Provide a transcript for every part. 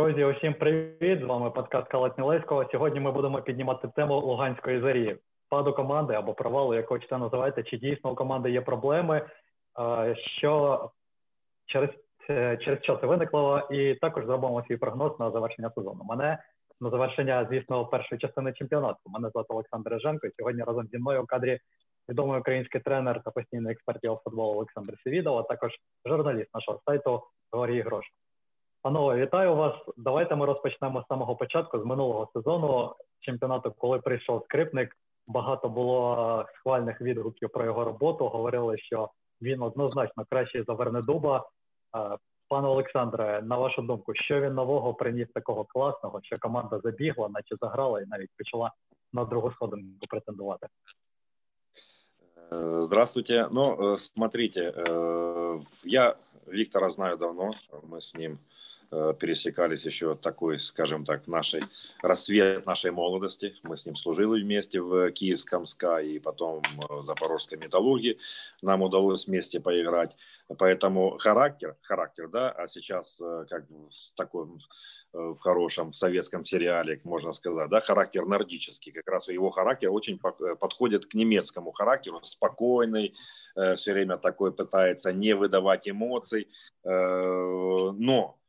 Друзі, усім привіт! З вами подкаст Калатнілейського. Сьогодні ми будемо піднімати тему Луганської зарі, паду команди або провалу, як хочете називайте, чи дійсно у команди є проблеми, що через через що це виникло, і також зробимо свій прогноз на завершення сезону. Мене на завершення, звісно, першої частини чемпіонату. Мене звати Олександр Реженко. і Сьогодні разом зі мною у кадрі відомий український тренер та постійний експерт футболу Олександр Севідов, а також журналіст нашого сайту Георгій Грош. Панове, вітаю вас. Давайте ми розпочнемо з самого початку з минулого сезону чемпіонату, коли прийшов скрипник. Багато було схвальних відгуків про його роботу. Говорили, що він однозначно кращий за Вернедуба. Пане Олександре, на вашу думку, що він нового приніс такого класного, що команда забігла, наче заграла і навіть почала на другу сходинку претендувати? Э, здравствуйте. Ну, э, смотрите, э, я Виктора знаю давно, мы с ним Э, пересекались еще такой, скажем так, нашей рассвет нашей молодости. Мы с ним служили вместе в Киевском СКА и потом в Запорожской металлургии. Нам удалось вместе поиграть. Поэтому характер, характер, да, а сейчас э, как в таком э, в хорошем советском сериале, можно сказать, да, характер нордический, как раз его характер очень подходит к немецкому характеру, спокойный, все время такой пытается не выдавать эмоций, но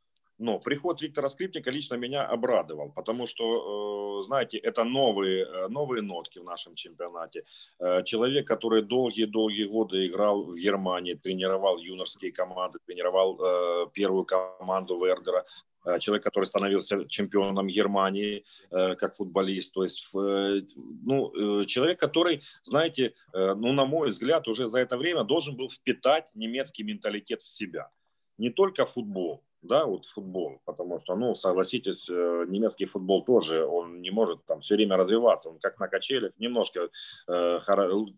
но приход Виктора Скрипника лично меня обрадовал, потому что, э, знаете, это новые, э, новые нотки в нашем чемпионате. Э, человек, который долгие-долгие годы играл в Германии, тренировал юношеские команды, тренировал первую команду Вердера, человек, который становился чемпионом Германии как футболист, то есть ну, человек, который, знаете, ну, на мой взгляд, уже за это время должен был впитать немецкий менталитет в себя. Не только футбол, да, вот футбол, потому что, ну, согласитесь, э, немецкий футбол тоже, он не может там все время развиваться, он как на качелях, немножко э,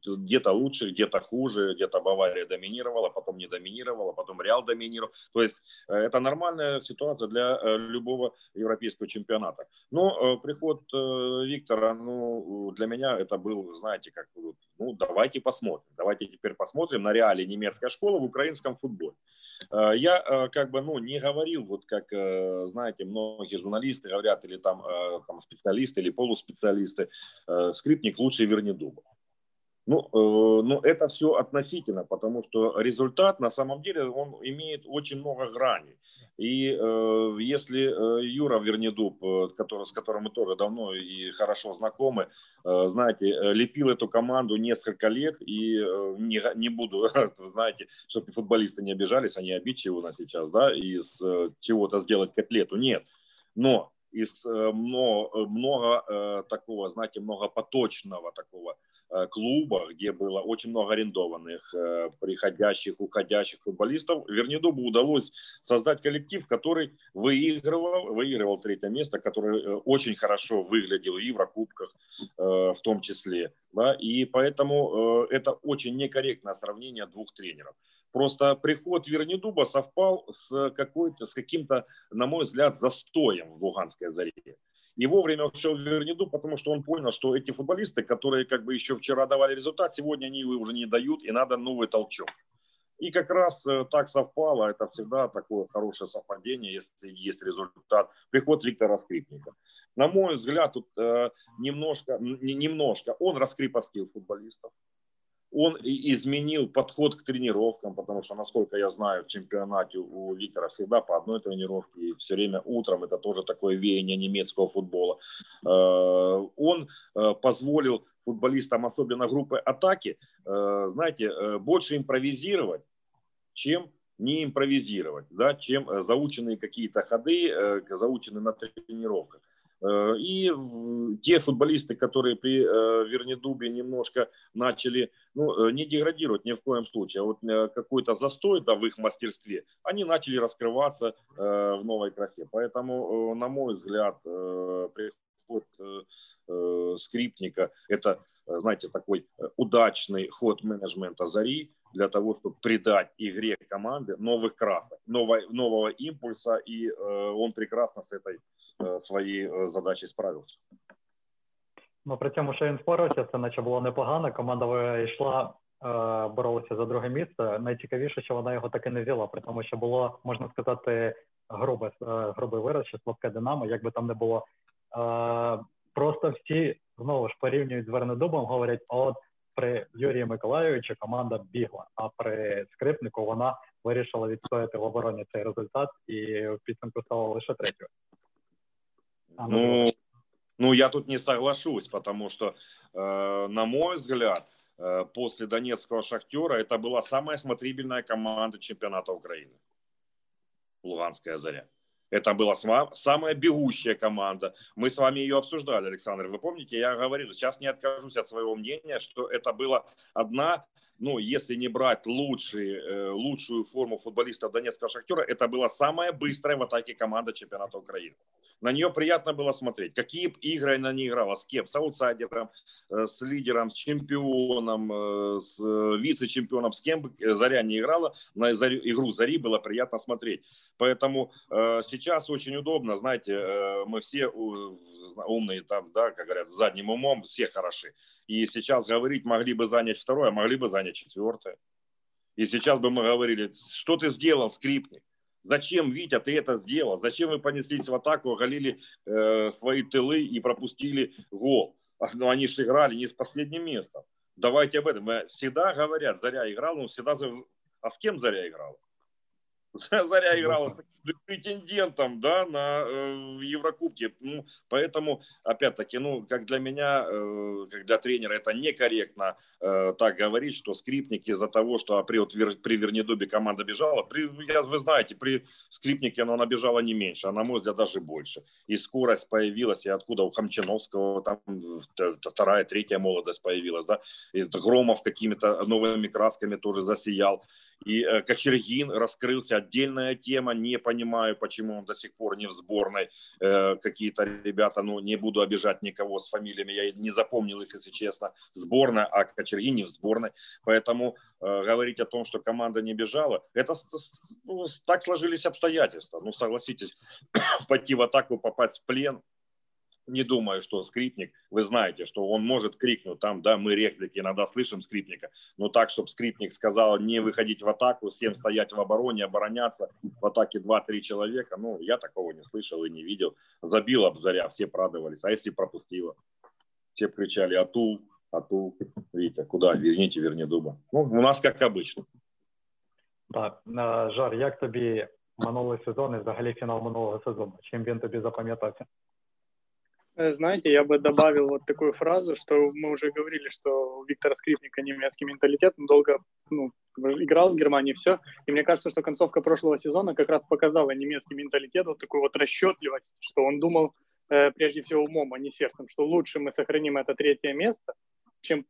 где-то лучше, где-то хуже, где-то Бавария доминировала, потом не доминировала, потом Реал доминировал, то есть э, это нормальная ситуация для любого европейского чемпионата. Но приход Виктора, ну, для меня это был, знаете, как, ну, давайте посмотрим, давайте теперь посмотрим на реалии немецкая школа в украинском футболе. Э, я э, как бы, ну, не говорил, вот как, э, знаете, многие журналисты говорят, или там, там специалисты, или полуспециалисты, скрипник лучше Вернедуба. Ну, ну, это все относительно, потому что результат на самом деле он имеет очень много граней. И э, если э, Юра Вернедуб, э, который, с которым мы тоже давно и хорошо знакомы, э, знаете, э, лепил эту команду несколько лет, и э, не, не буду, знаете, чтобы футболисты не обижались, они обидчивы у нас сейчас, да, из э, чего-то сделать котлету, нет. Но из э, много, много э, такого, знаете, много поточного такого Э, клуба, где было очень много арендованных, э, приходящих, уходящих футболистов, Вернедубу удалось создать коллектив, который выигрывал, выигрывал третье место, который э, очень хорошо выглядел в Еврокубках в том числе. Да, и поэтому это очень некорректное сравнение двух тренеров. Просто приход Вернедуба совпал с, какой-то, с каким-то, на мой взгляд, застоем в Луганской заре и вовремя ушел в Верниду, потому что он понял, что эти футболисты, которые как бы еще вчера давали результат, сегодня они его уже не дают, и надо новый толчок. И как раз э, так совпало, это всегда такое хорошее совпадение, если есть результат. Приход Виктора Скрипника. На мой взгляд, тут э, немножко, немножко он раскрепостил футболистов он изменил подход к тренировкам, потому что, насколько я знаю, в чемпионате у Виктора всегда по одной тренировке, и все время утром, это тоже такое веяние немецкого футбола. Э, он э, позволил футболистам, особенно группы атаки, э, знаете, больше импровизировать, чем не импровизировать, да, чем заученные какие-то ходы, заученные на тренировках. Э, и те футболисты, которые при э, Вернедубе немножко начали, ну, э, не деградировать ни в коем случае, а вот какой-то застой да, в их мастерстве, они начали раскрываться в новой красе. Поэтому, на мой взгляд, приход скриптника – это, знаете, такой удачный ход менеджмента «Зари», для того, чтобы придать игре команды новых красок, нового, нового импульса, и он прекрасно с этой Э, своєї э, задачі справився. Ну при цьому, що він впорався, це наче було непогано. Команда йшла, е, боролася за друге місце. Найцікавіше, що вона його таки не взяла, при тому, що було можна сказати грубе, грубий вираз, чи слабке Динамо, як би там не було. Просто всі знову ж порівнюють з Вернедубом, говорять, от при Юрії Миколайовичу команда бігла, а при скрипнику вона вирішила відстояти в обороні цей результат і в підсумку стала лише третьою. Ну, ну, я тут не соглашусь, потому что, э, на мой взгляд, э, после Донецкого «Шахтера» это была самая смотрибельная команда чемпионата Украины. Луганская «Заря». Это была самая бегущая команда. Мы с вами ее обсуждали, Александр. Вы помните, я говорил, сейчас не откажусь от своего мнения, что это была одна ну, если не брать лучшие, э, лучшую форму футболистов Донецкого Шахтера, это была самая быстрая в атаке команда чемпионата Украины. На нее приятно было смотреть. Какие игры она не играла, с кем, с аутсайдером, э, с лидером, с чемпионом, э, с вице-чемпионом, с кем бы Заря не играла, на игру Зари было приятно смотреть. Поэтому сейчас очень удобно, знаете, мы все умные там, да, как говорят, задним умом, все хороши. И сейчас говорить, могли бы занять второе, могли бы занять четвертое. И сейчас бы мы говорили, что ты сделал, скрипник? Зачем, Витя, ты это сделал? Зачем вы понеслись в атаку, оголили э, свои тылы и пропустили гол? Но ну, они же играли не с последним местом. Давайте об этом. Всегда говорят, Заря играла, но всегда... А с кем Заря играла? Заря играла с претендентом да, на э, Еврокубке. Ну, поэтому, опять-таки, ну, как для меня, э, как для тренера, это некорректно э, так говорить, что скрипник из-за того, что при, вот, при Вернедубе команда бежала, при, я, вы знаете, при скрипнике она, она бежала не меньше, а на мой взгляд даже больше. И скорость появилась, и откуда у Хамчиновского там вторая, третья молодость появилась, да, и Громов какими-то новыми красками тоже засиял. И э, Кочергин раскрылся, отдельная тема, не понимаю, почему он до сих пор не в сборной. Э, какие-то ребята, ну, не буду обижать никого с фамилиями, я не запомнил их, если честно. Сборная, а Кочергин не в сборной. Поэтому э, говорить о том, что команда не бежала, это ну, так сложились обстоятельства. Ну, согласитесь, пойти в атаку, попасть в плен – не думаю, что скрипник, вы знаете, что он может крикнуть там, да, мы реплики иногда слышим скрипника, но так, чтобы скрипник сказал не выходить в атаку, всем стоять в обороне, обороняться, в атаке 2-3 человека, ну, я такого не слышал и не видел. Забила Заря, все прадовались, а если пропустила? Все кричали «Ату, Ату, Витя, куда? Верните, верни дуба». Ну, у нас как обычно. Так, Жар, як тобі минулий сезон і взагалі фінал минулого сезону? Чим він тобі запам'ятався? Э, знаете, я бы добавил вот такую фразу, что мы уже говорили, что у Виктора Скрипника немецкий менталитет, он долго ну, играл в Германии, все. И мне кажется, что концовка прошлого сезона как раз показала немецкий менталитет, вот такую вот расчетливость, что он думал э, прежде всего умом, а не сердцем, что лучше мы сохраним это третье место, чем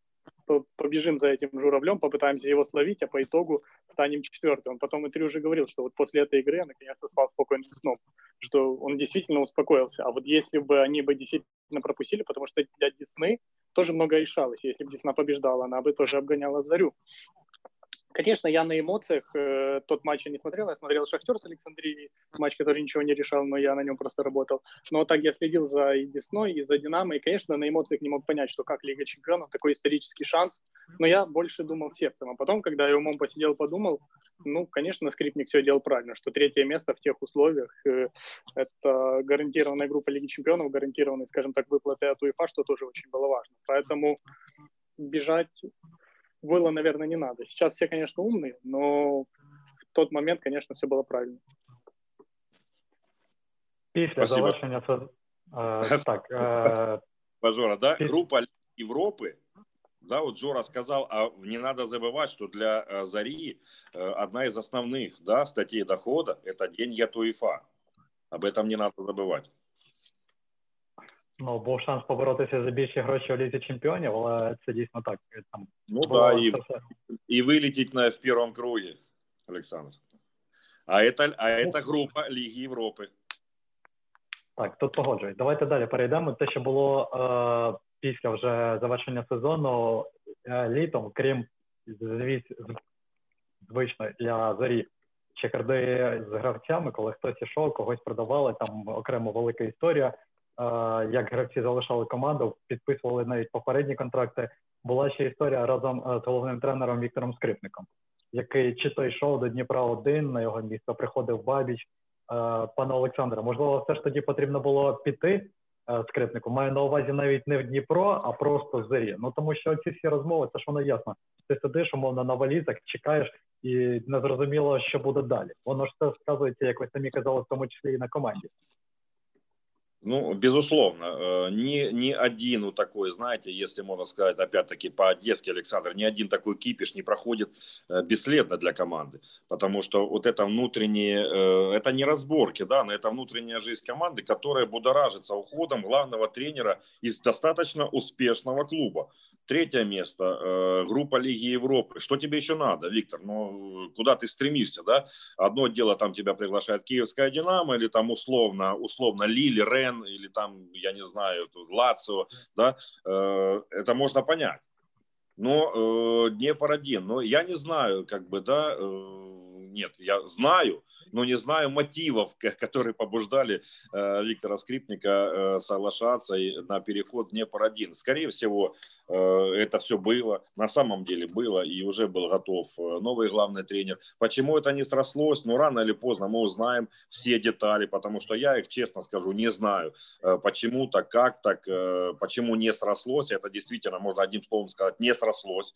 побежим за этим журавлем, попытаемся его словить, а по итогу станем четвертым. Потом Итри уже говорил, что вот после этой игры я наконец-то спал спокойным сном, что он действительно успокоился. А вот если бы они бы действительно пропустили, потому что для Десны тоже много решалось. Если бы Десна побеждала, она бы тоже обгоняла Зарю. Конечно, я на эмоциях э, тот матч я не смотрел, я смотрел Шахтер с Александрией, матч, который ничего не решал, но я на нем просто работал. Но так я следил за и Десной, и за Динамо, и, конечно, на эмоциях не мог понять, что как Лига Чемпионов, такой исторический шанс, но я больше думал сердцем. А потом, когда я умом посидел, подумал, ну, конечно, Скрипник все делал правильно, что третье место в тех условиях, э, это гарантированная группа Лиги Чемпионов, гарантированные, скажем так, выплаты от УЕФА, что тоже очень было важно. Поэтому бежать было, наверное, не надо. Сейчас все, конечно, умные, но в тот момент, конечно, все было правильно. Після Спасибо. завершення э, так, э, Жора, да, группа Европы, да, вот Жора сказал, а не надо забывать, что для э, Зари одна из основных, да, статей дохода – это деньги от УЕФА. Об этом не надо забывать. Ну, був шанс поборотися за більші гроші у лізі чемпіонів, але це дійсно так. Там ну да, і, і вилетіть на в першому кругі, Олександр. А це, а це група Ліги Європи. Так, тут погоджуюсь. Давайте далі перейдемо. Те, що було е, після вже завершення сезону е, літом, крім звично для зарі чекарди з гравцями, коли хтось ішов, когось продавали, там окремо велика історія як гравці залишали команду, підписували навіть попередні контракти. Була ще історія разом з головним тренером Віктором Скрипником, який чи то йшов до Дніпра один на його місто, приходив Бабіч, пане Олександре, можливо, все ж тоді потрібно було піти скрипнику. Маю на увазі навіть не в Дніпро, а просто в зорі. Ну тому що ці всі розмови, це ж воно ясно. Ти сидиш, умовно, на валізах, чекаєш і не зрозуміло, що буде далі. Воно ж це сказується, як ви самі казали, в тому числі і на команді. Ну, безусловно, э, ни, ни один ну, такой, знаете, если можно сказать, опять-таки по-одесски, Александр, ни один такой кипиш не проходит э, бесследно для команды, потому что вот это внутренние, э, это не разборки, да, но это внутренняя жизнь команды, которая будоражится уходом главного тренера из достаточно успешного клуба. Третье место, э, группа Лиги Европы. Что тебе еще надо, Виктор? Ну, куда ты стремишься, да? Одно дело, там тебя приглашает Киевская Динамо, или там условно, условно Лили, Рен, или там, я не знаю, Лацио, да? Э, это можно понять. Но э, Днепр-1, но я не знаю, как бы, да, э, нет, я знаю, но не знаю мотивов, которые побуждали э, Виктора Скрипника э, соглашаться на переход в Днепр-1. Скорее всего, э, это все было, на самом деле было, и уже был готов новый главный тренер. Почему это не срослось? Ну, рано или поздно мы узнаем все детали, потому что я их, честно скажу, не знаю, почему так, как так, почему не срослось. Это действительно, можно одним словом сказать, не срослось.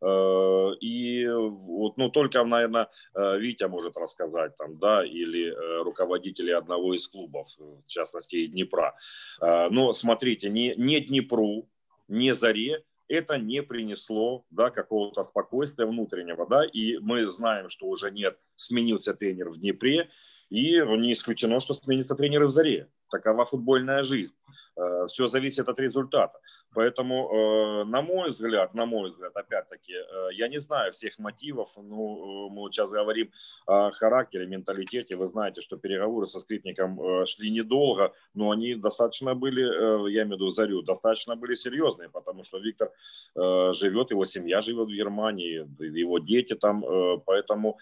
Э, и вот, ну, только, наверное, э, Витя может рассказать там, да, или э, руководители одного из клубов, в частности, Днепра. Но смотрите, не, не Днепру, не Заре это не принесло да, какого-то спокойствия внутреннего. Да, и мы знаем, что уже нет, сменился тренер в Днепре, и не исключено, что сменится тренер в Заре. Такова футбольная жизнь. Все зависит от результата. Поэтому, э, на мой взгляд, на мой взгляд, опять-таки, э, я не знаю всех мотивов. Ну, мы сейчас говорим о характере, менталитете. Вы знаете, что переговоры со скрипником э, шли недолго, но они достаточно были, я имею в виду Зарю, достаточно были серьезные, потому что Виктор живет, его семья живет в Германии, его дети там, поэтому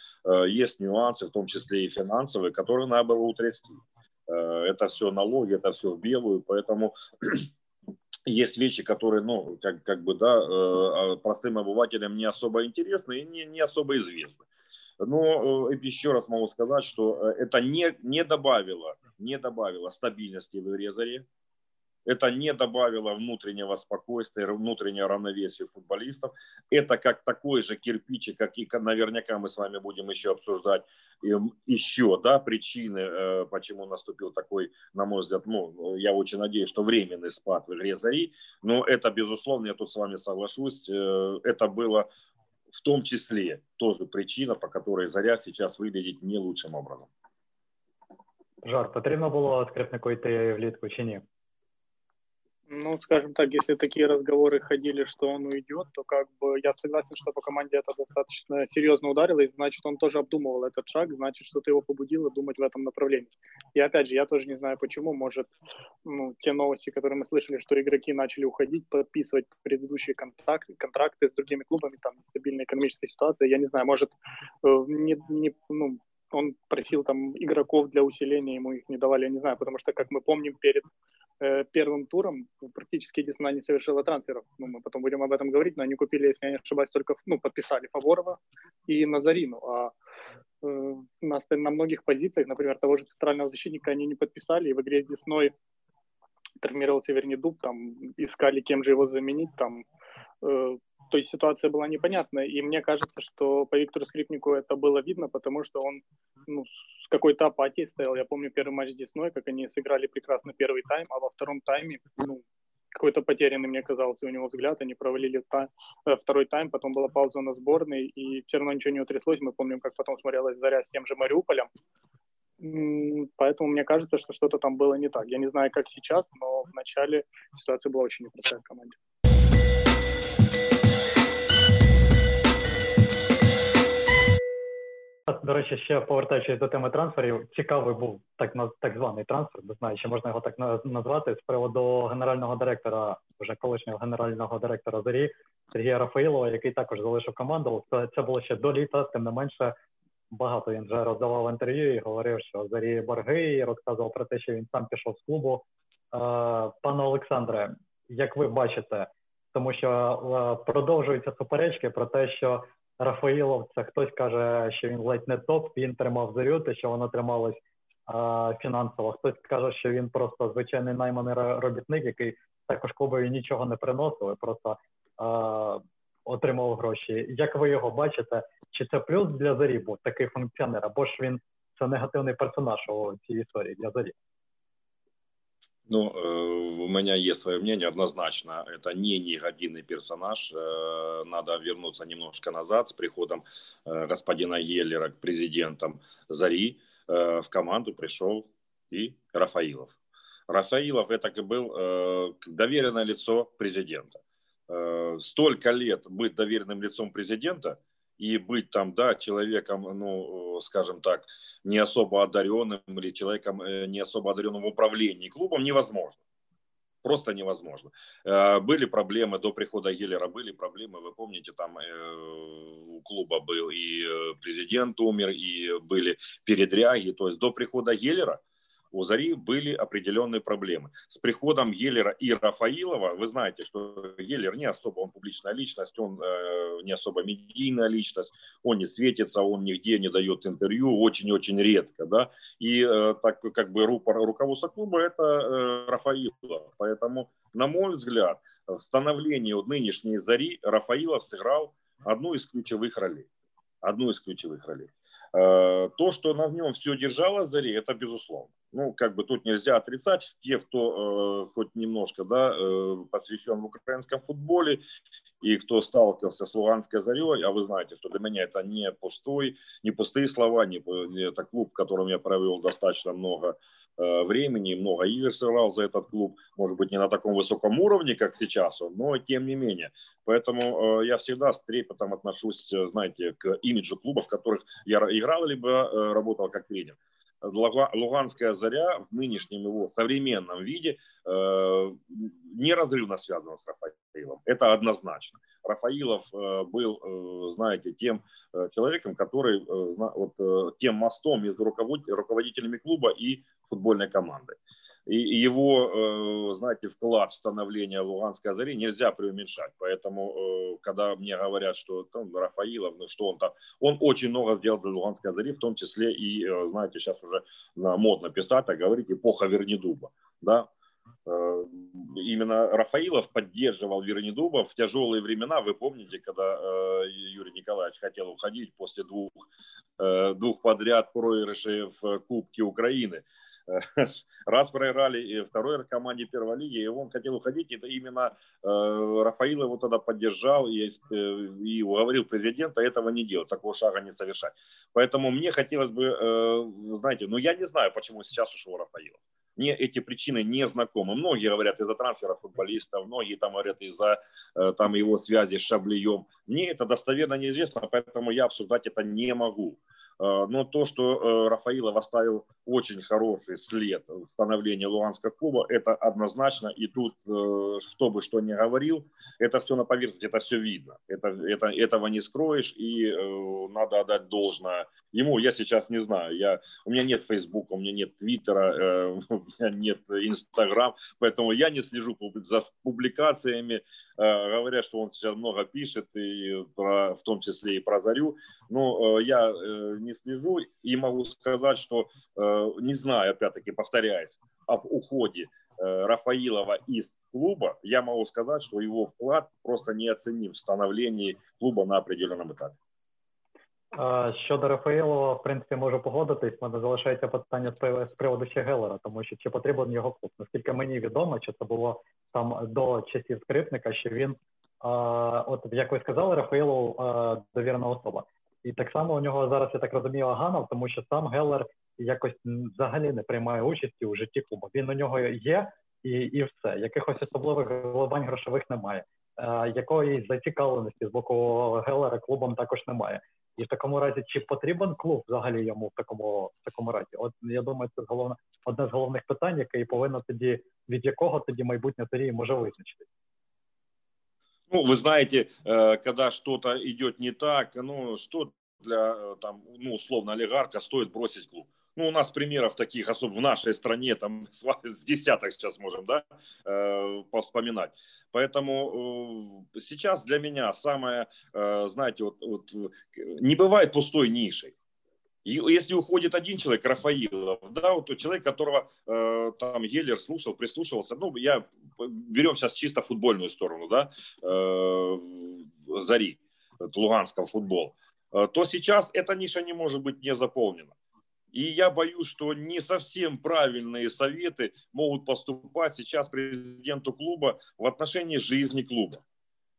есть нюансы, в том числе и финансовые, которые надо было утрясти. Это все налоги, это все в белую, поэтому есть вещи, которые, ну, как, как бы, да, э, а простым обывателям не особо интересны и не, не особо известны. Но э, еще раз могу сказать, что э, это не, не добавило, не добавило стабильности в игре Заре, это не добавило внутреннего спокойствия, внутреннего равновесия футболистов. Это как такой же кирпичик, как и наверняка мы с вами будем еще обсуждать еще да, причины, э, почему наступил такой, на мой взгляд, ну, я очень надеюсь, что временный спад в игре Зари. Но это, безусловно, я тут с вами соглашусь, э, это было в том числе тоже причина, по которой Заря сейчас выглядит не лучшим образом. Жар, потрібно було скрипнику йти влітку чи ні? Ну, скажем так, если такие разговоры ходили, что он уйдет, то как бы я согласен, что по команде это достаточно серьезно ударило, и значит, он тоже обдумывал этот шаг, значит, что-то его побудило думать в этом направлении. И опять же, я тоже не знаю почему, может, ну, те новости, которые мы слышали, что игроки начали уходить, подписывать предыдущие контракты, контракты с другими клубами, там, стабильная экономическая ситуация, я не знаю, может, э, не, не, ну, он просил там игроков для усиления, ему их не давали, я не знаю, потому что, как мы помним, перед э, первым туром практически Десна не совершила трансферов. Ну, мы потом будем об этом говорить, но они купили, если я не ошибаюсь, только, ну, подписали Фаворова и Назарину, а э, на, на многих позициях, например, того же центрального защитника они не подписали, и в игре с Десной травмировался Вернидуб, там искали, кем же его заменить, там э, то есть ситуация была непонятная, и мне кажется, что по Виктору Скрипнику это было видно, потому что он ну, с какой-то апатией стоял. Я помню первый матч с Десной, как они сыграли прекрасно первый тайм, а во втором тайме ну, какой-то потерянный, мне казался, у него взгляд, они провалили та, э, второй тайм, потом была пауза на сборной, и все равно ничего не утряслось. Мы помним, как потом смотрелась Заря с тем же Мариуполем. Поэтому мне кажется, что что-то там было не так. Я не знаю, как сейчас, но в начале ситуация была очень непростая в команде. До речі, ще повертаючись до теми трансферів, цікавий був так так званий трансфер, не знаю, чи можна його так назвати з приводу генерального директора, вже колишнього генерального директора Зарі Сергія Рафаїлова, який також залишив команду. Це це було ще до літа, тим не менше багато він вже роздавав інтерв'ю і говорив, що Зарі борги, і розказував про те, що він сам пішов з клубу. Пане Олександре, як ви бачите, тому що продовжуються суперечки про те, що Рафаїлов, це хтось каже, що він ледь не топ, він тримав зарю, те, що воно трималось фінансово. Хтось каже, що він просто звичайний найманий робітник, який також клубові нічого не приносив, просто отримав гроші. Як ви його бачите? Чи це плюс для зарі був такий функціонер, або ж він це негативний персонаж у цій історії для зарі? Ну, э, у меня есть свое мнение, однозначно, это не негативный персонаж. Э, надо вернуться немножко назад с приходом э, господина Еллера к президентам Зари. В команду пришел и Рафаилов. Рафаилов это был доверенное лицо президента. Столько лет быть доверенным лицом президента и быть там, да, человеком, ну, скажем так, не особо одаренным или человеком э, не особо одаренным в управлении клубом невозможно. Просто невозможно. Э, были проблемы до прихода Геллера, были проблемы, вы помните, там э, у клуба был и президент умер, и были передряги. То есть до прихода Геллера у Зари были определенные проблемы. С приходом Геллера и Рафаилова, вы знаете, что Геллер не особо он публичная личность, он э, не особо медийная личность, он не светится, он нигде не дает интервью, очень-очень редко, да, и э, так как бы рупор руководства клуба это э, Рафаилов, поэтому, на мой взгляд, в становлении нынешней Зари Рафаилов сыграл одну из ключевых ролей, одну из ключевых ролей. Э, то, что на нем все держало Заре, это безусловно. Ну, как бы тут нельзя отрицать. Те, кто э, хоть немножко да, э, посвящен в украинском футболе, и кто сталкивался с Луганской зарей, а вы знаете, что для меня это не пустой, не пустые слова, не, это клуб, в котором я провел достаточно много времени, много игр сыграл за этот клуб, может быть, не на таком высоком уровне, как сейчас он, но тем не менее. Поэтому э, я всегда с трепетом отношусь, э, знаете, к имиджу клубов, в которых я играл, либо работал как тренер. Луганская заря в нынешнем его современном виде неразрывно связана с Рафаилом. Это однозначно. Рафаилов был, знаете, тем человеком, который вот, тем мостом между руководителями клуба и футбольной команды. Его, э, знаете, вклад в становление Луганской Зари нельзя преуменьшать. Поэтому, э, когда мне говорят, что там, Рафаилов, ну, что он там, он очень много сделал для Луганской Зари, в том числе и, э, знаете, сейчас уже модно писать, а говорить эпоха Вернидуба. Да? Именно Рафаилов поддерживал Вернидуба в тяжелые времена. Вы помните, когда Юрий Николаевич хотел уходить после двух, двух подряд проигрышей в Кубке Украины – раз проиграли и второй команде первой лиги, и он хотел уходить, это именно э, Рафаил его тогда поддержал и, э, и уговорил президента этого не делать, такого шага не совершать. Поэтому мне хотелось бы, э, знаете, ну я не знаю, почему сейчас ушел Рафаилов. Мне эти причины не знакомы. Многие говорят из-за трансфера футболистов, многие там говорят из-за там его связи с Шаблием. Мне это достоверно неизвестно, поэтому я обсуждать это не могу. Э, но то, что э, Рафаилов оставил очень хороший след в становлении Луганского клуба, это однозначно. И тут, э, кто бы что ни говорил, это все на поверхности, это все видно. Это, это, этого не скроешь, и надо отдать должное ему. Я сейчас не знаю, я, у меня нет Фейсбука, у меня нет Твиттера, у меня нет Инстаграм, поэтому я не слежу за публикациями говорят, что он сейчас много пишет, и про, в том числе и про Зарю. Но э, я э, не слежу и могу сказать, что не знаю, опять-таки повторяюсь, об уходе Рафаилова из клуба, я могу сказать, что его вклад просто неоценим в становлении клуба на определенном этапе. Щодо Рафаїлова, в принципі, можу погодитись. Мене залишається питання з приводу ще Гелера, тому що чи потрібен його клуб. Наскільки мені відомо, що це було там до часів скрипника, що він, от як ви сказали, Рафаїлов довірена особа. І так само у нього зараз, я так розумію, Аганов, тому що сам Гелер якось взагалі не приймає участі у житті клубу. Він у нього є і і все. Якихось особливих глибань грошових немає. Якоїсь зацікавленості з боку Гелера клубом також немає. І в такому разі, чи потрібен клуб взагалі йому в такому в такому разі? От я думаю, це головне одне з головних питань, яке і повинно тоді від якого тоді майбутнє Тарії може визначитись. Ну, вы знаете, э, когда что-то идет не так, ну, что для, э, там, ну, условно, олигарха стоит бросить клуб? Ну, у нас примеров таких, особо в нашей стране, там, с десяток сейчас можем, да, э, вспоминать. Поэтому э, сейчас для меня самое, э, знаете, вот, вот не бывает пустой нишей. Если уходит один человек, Рафаилов, да, вот человек, которого э, там Геллер слушал, прислушивался, ну, я берем сейчас чисто футбольную сторону, да, э, Зари, Луганского футбол, э, то сейчас эта ниша не может быть не заполнена. И я боюсь, что не совсем правильные советы могут поступать сейчас президенту клуба в отношении жизни клуба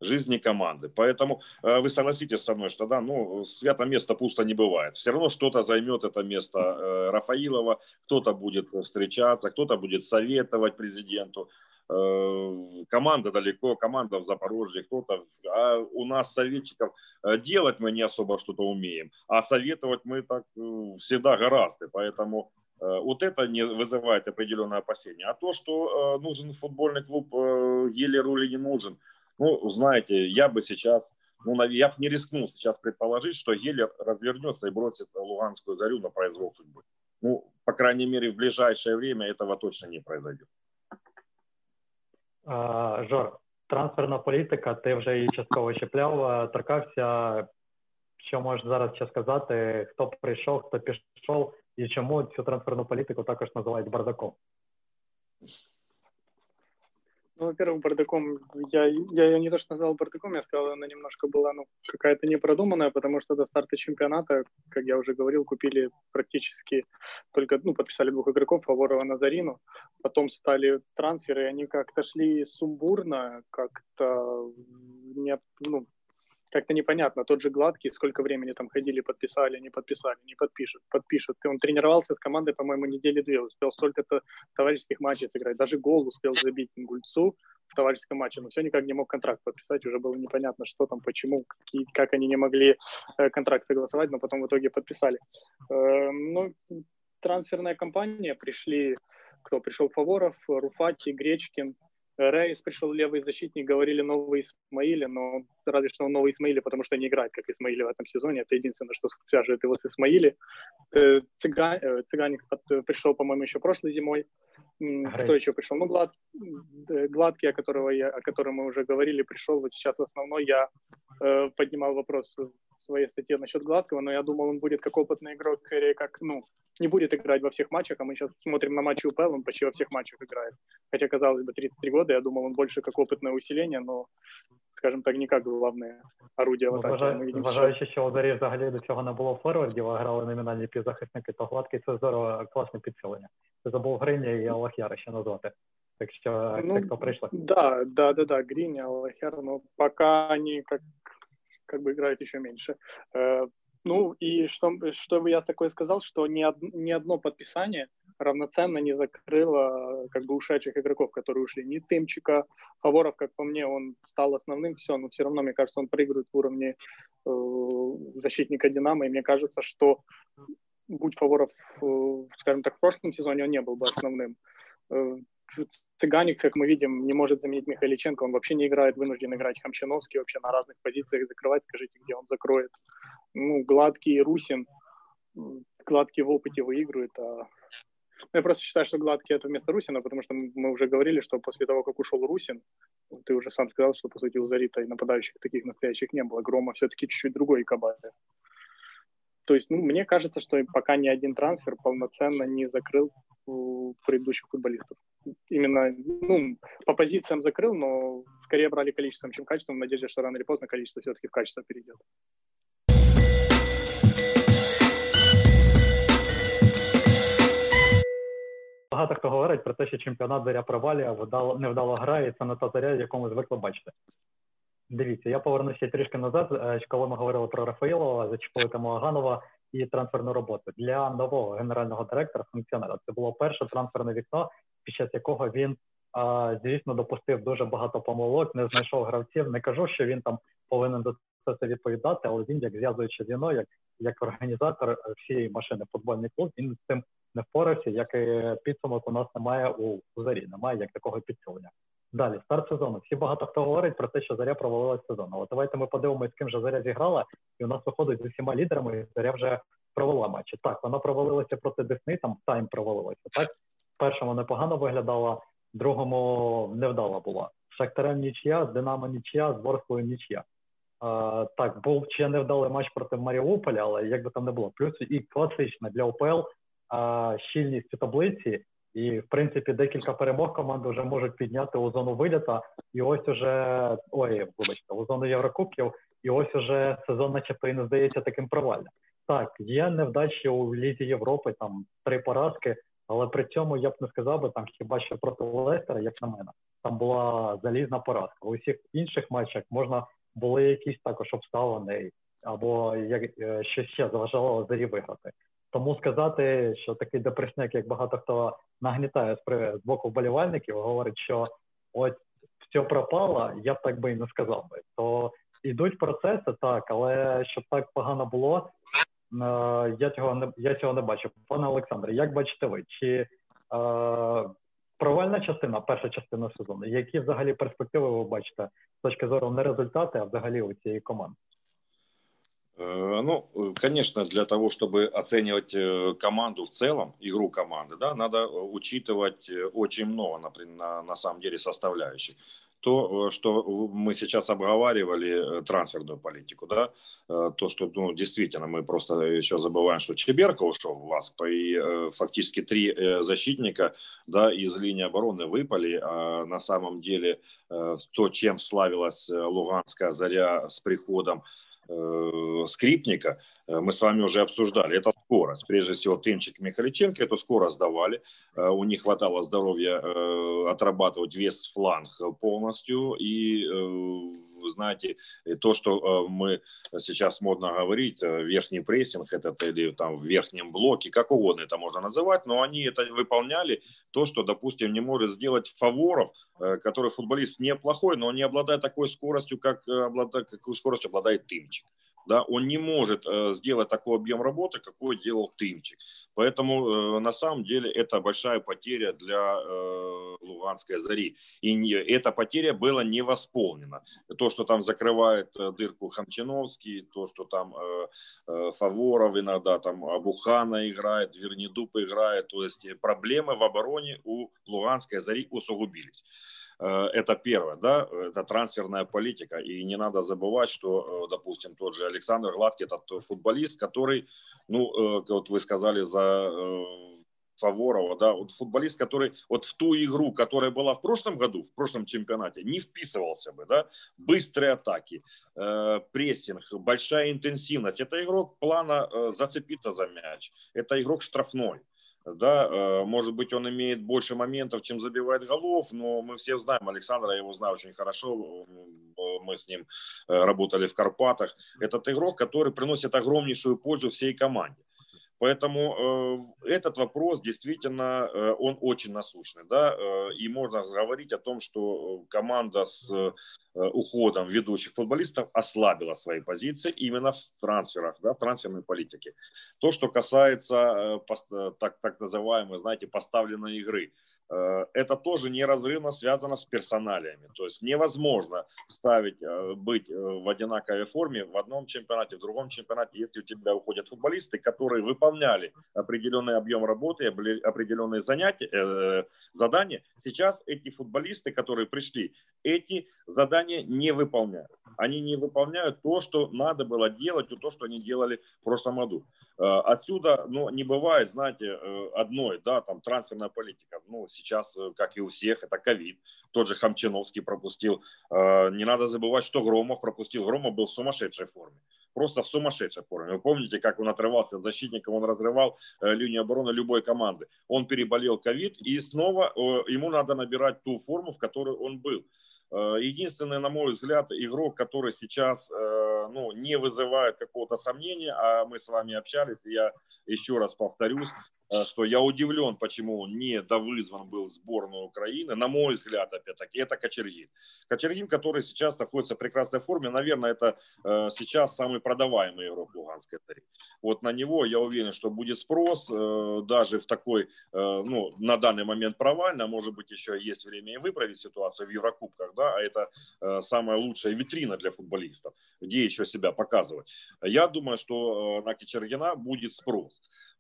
жизни команды. Поэтому э, вы согласитесь со мной, что да, ну, свято место пусто не бывает. Все равно что-то займет это место э, Рафаилова, кто-то будет встречаться, кто-то будет советовать президенту. Э, команда далеко, команда в Запорожье, кто-то. А у нас советчиков делать мы не особо что-то умеем, а советовать мы так всегда гораздо. Поэтому вот это не вызывает определенное опасение. А то, что нужен футбольный клуб Гелеру или не нужен – ну, знаете, я бы сейчас, ну, я бы не рискнул сейчас предположить, что Гелер развернется и бросит Луганскую зарю на произвол судьбы. Ну, по крайней мере, в ближайшее время этого точно не произойдет. А, Жор, трансферна політика, ти вже її частково чіпляв, торкався. Що можеш зараз ще сказати, хто прийшов, хто пішов, і чому цю трансферну політику також називають бардаком? Ну, во-первых, бардаком, я, я ее не то что назвал бардаком, я сказал, она немножко была, ну, какая-то непродуманная, потому что до старта чемпионата, как я уже говорил, купили практически только, ну, подписали двух игроков, Фаворова на Зарину, потом стали трансферы, и они как-то шли сумбурно, как-то не, ну, как-то непонятно. Тот же Гладкий, сколько времени там ходили, подписали, не подписали, не подпишут, подпишут. Он тренировался с командой, по-моему, недели две, успел столько-то товарищеских матчей сыграть. Даже гол успел забить Гульцу в товарищеском матче, но все никак не мог контракт подписать. Уже было непонятно, что там, почему, какие, как они не могли э, контракт согласовать, но потом в итоге подписали. Э, ну, трансферная кампания, пришли, кто пришел, Фаворов, Руфати, Гречкин, Рейс пришел левый защитник, говорили новый Исмаили, но разве что он новый Исмаили, потому что не играет, как Исмаили в этом сезоне. Это единственное, что свяжет его с Исмаили. Э, Цыган, э, Цыганик пришел, по-моему, еще прошлой зимой. Кто еще пришел? Ну, Глад, Гладкий, о, которого я, о котором мы уже говорили, пришел. Вот сейчас основной я э, поднимал вопрос в своей статье насчет Гладкого, но я думал, он будет как опытный игрок, скорее как, ну, не будет играть во всех матчах, а мы сейчас смотрим на матчи УПЛ, он почти во всех матчах играет. Хотя, казалось бы, 33 года, я думал, он больше как опытное усиление, но, скажем так, не как главное орудие в атаке. Вважаю, вважаючи, що у Зарі взагалі до цього не було форвардів, а грали номінальні півзахисники, то Гладкий це здорово класне підсилення. Ти забув Гриня і Аллахяра ще назвати. Так что ну, кто пришла? Да, да, да, да, Гриня, Аллахяр, но пока они как как бы играют еще меньше. Э, ну и что, что бы я такое сказал, что ни, од, ни одно подписание равноценно не закрыло как бы ушедших игроков, которые ушли. Ни Тымчика, Фаворов, как по мне, он стал основным, все, но все равно, мне кажется, он проигрывает в уровне э, защитника Динамо, и мне кажется, что будь Фаворов, э, скажем так, в прошлом сезоне он не был бы основным. Э, Цыганик, как мы видим, не может заменить Михайличенко, он вообще не играет, вынужден играть Хамчиновский вообще на разных позициях закрывать, скажите, где он закроет. Ну, Гладкий Русин, Гладкий в опыте выигрывает, а я просто считаю, что Гладкий это вместо Русина, потому что мы уже говорили, что после того, как ушел Русин, ты уже сам сказал, что, по сути, у Зарита и нападающих таких настоящих не было. Грома все-таки чуть-чуть другой кабали. То есть, ну, мне кажется, что пока ни один трансфер полноценно не закрыл предыдущих футболистов. Именно, ну, по позициям закрыл, но скорее брали количеством, чем качеством, в надежде, что рано или поздно количество все-таки в качество перейдет. Багато хто говорить про те, що чемпіонат заря провалює, вдало, невдало грає, це не та заря, яку ми звикли бачити. Дивіться, я повернуся трішки назад, е, коли ми говорили про Рафаїлова, зачепили тему Аганова і трансферну роботу для нового генерального директора функціонера. Це було перше трансферне вікно, під час якого він звісно допустив дуже багато помилок, не знайшов гравців. Не кажу, що він там повинен це відповідати, але він як зв'язуючи звіно, як як організатор всієї машини футбольний клуб, він з цим не впорався. Як і підсумок у нас немає у зарі, немає як такого підсилення. Далі старт сезону. Всі багато хто говорить про те, що заря провалилась сезон. Але давайте ми подивимося, з ким же заря зіграла, і у нас виходить з усіма лідерами. і Заря вже провела матчі. Так, вона провалилася проти Десни, там тайм провалилася. Так, першому непогано виглядала, другому невдала була. Шахтарем нічия, з Динамо нічия, з Ворсклою нічия. Так, був ще невдалий матч проти Маріуполя, але як би там не було. Плюс і класична для ОПЛ щільність у таблиці, і в принципі декілька перемог команди вже можуть підняти у зону виліта. І ось уже ой, вибачте, у зону Єврокубків, і ось уже сезон, начебто, і не здається таким провальним. Так, є невдачі у Лізі Європи, там три поразки, але при цьому я б не сказав би там хіба що проти Лестера, як на мене, там була залізна поразка. У всіх інших матчах можна були якісь також обставини, або як е, що ще заважало зарі виграти. Тому сказати, що такий депресняк, як багато хто нагнітає з боку вболівальників, говорить, що от все пропало, я б так би і не сказав би. То йдуть процеси, так, але щоб так погано було, е, я цього не я цього не бачу. Пане Олександре, як бачите ви? Чи е, провальна частина, перша частина сезону? Які взагалі перспективи ви бачите з точки зору не результати, а взагалі у цієї команди? Э, ну, э, конечно, для того, чтобы оценивать э, команду в целом, игру команды, да, надо учитывать очень много, например, на, на самом деле составляющих. То, что мы сейчас обговаривали, трансферную политику, да, то, что, ну, действительно, мы просто еще забываем, что Чеберка ушел в Ласк, и фактически три защитника, да, из линии обороны выпали, а на самом деле то, чем славилась Луганская Заря с приходом Э, скрипника э, мы с вами уже обсуждали. Это скорость. Прежде всего, Тымчик и Михаличенко эту скорость давали. Э, у них хватало здоровья отрабатывать вес фланг полностью. И, вы знаете, то, что мы сейчас модно говорить, верхний прессинг этот или там в верхнем блоке, как угодно это можно называть, но они это выполняли, то, что, допустим, не может сделать Фаворов, который футболист неплохой, но не обладает такой скоростью, как обладает, какую скорость обладает Тымчик да, он не может э, сделать такой объем работы, какой делал Тымчик. Поэтому э, на самом деле это большая потеря для э, Луганской Зари. И эта потеря была не восполнена. То, что там закрывает э, дырку Хамчиновский, то, что там Фаворов иногда, там Абухана играет, Вернидуб играет. То есть проблемы в обороне у Луганской Зари усугубились. Э, это первое, да, это трансферная политика. И не надо забывать, что, э, допустим, тот же Александр Гладкий, это футболист, который, ну, э, вот вы сказали за Фаворова, да, вот футболист, который вот в ту игру, которая была в прошлом году, в прошлом чемпионате, не вписывался бы, да, быстрые атаки, э, прессинг, большая интенсивность. Это игрок плана э, зацепиться за мяч, это игрок штрафной да, э, может быть, он имеет больше моментов, чем забивает голов, но мы все знаем Александра, я его знаю очень хорошо, мы с ним э, работали в Карпатах. Этот игрок, который приносит огромнейшую пользу всей команде. Поэтому э, этот вопрос действительно, э, он очень насущный, да, э, и можно говорить о том, что команда с э, уходом ведущих футболистов ослабила свои позиции именно в трансферах, да, в трансферной политике. То, что касается э, пост, так, так называемой, знаете, поставленной игры, Э, это тоже неразрывно связано с персоналиями. То есть невозможно ставить, э, быть э, в одинаковой форме в одном чемпионате, в другом чемпионате, если у тебя уходят футболисты, которые выполняли определенный объем работы, определенные занятия, задания. Сейчас эти футболисты, которые пришли, эти задания не выполняют. Они не выполняют то, что надо было делать, то, что они делали в прошлом году. Отсюда, ну, не бывает, знаете, одной, да, там, трансферная политика. Ну, сейчас, э, как и у всех, это ковид. Тот же Хамчиновский пропустил. Э, не надо забывать, что Громов пропустил. Громов был в сумасшедшей форме. Просто в сумасшедшей форме. Вы помните, как он отрывался от защитника, он разрывал э, линию обороны любой команды. Он переболел ковид, и снова ему надо набирать ту форму, в которой он был. Единственный, на мой взгляд, игрок, который сейчас ну, не вызывает какого-то сомнения, а мы с вами общались, я еще раз повторюсь, Э, что я удивлен, почему он не довызван был в сборную Украины, на мой взгляд, опять-таки, это Кочергин. Кочергин, который сейчас находится в прекрасной форме, наверное, это э, сейчас самый продаваемый игрок Луганской Тари. Вот на него я уверен, что будет спрос, э, даже в такой, ну, на данный момент провально, а может быть, еще есть время и выправить ситуацию в Еврокубках, да, а это самая лучшая витрина для футболистов, где еще себя показывать. Я думаю, что на Кочергина будет спрос.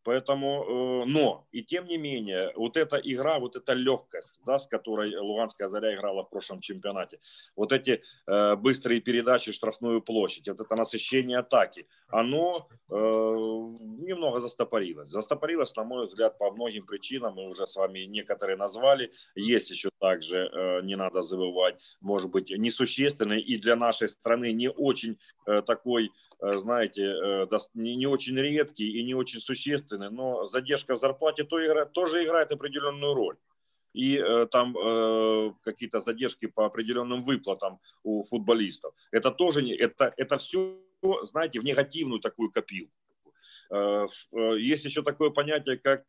Поэтому, э, но, и тем не менее, вот эта игра, вот эта легкость, да, с которой Луганская Заря играла в прошлом чемпионате, вот эти э, быстрые передачи штрафную площадь, вот это насыщение атаки, оно э, немного застопорилось. Застопорилось, на мой взгляд, по многим причинам, мы уже с вами некоторые назвали, есть еще также, э, не надо забывать, может быть, несущественный и для нашей страны не очень э, такой знаете, э, не очень редкий и не очень существенный, но задержка в зарплате тоже играет определенную роль. И э, там какие-то задержки по определенным выплатам у футболистов. Это тоже не, это, это все, знаете, в негативную такую копилку. Есть еще такое понятие, как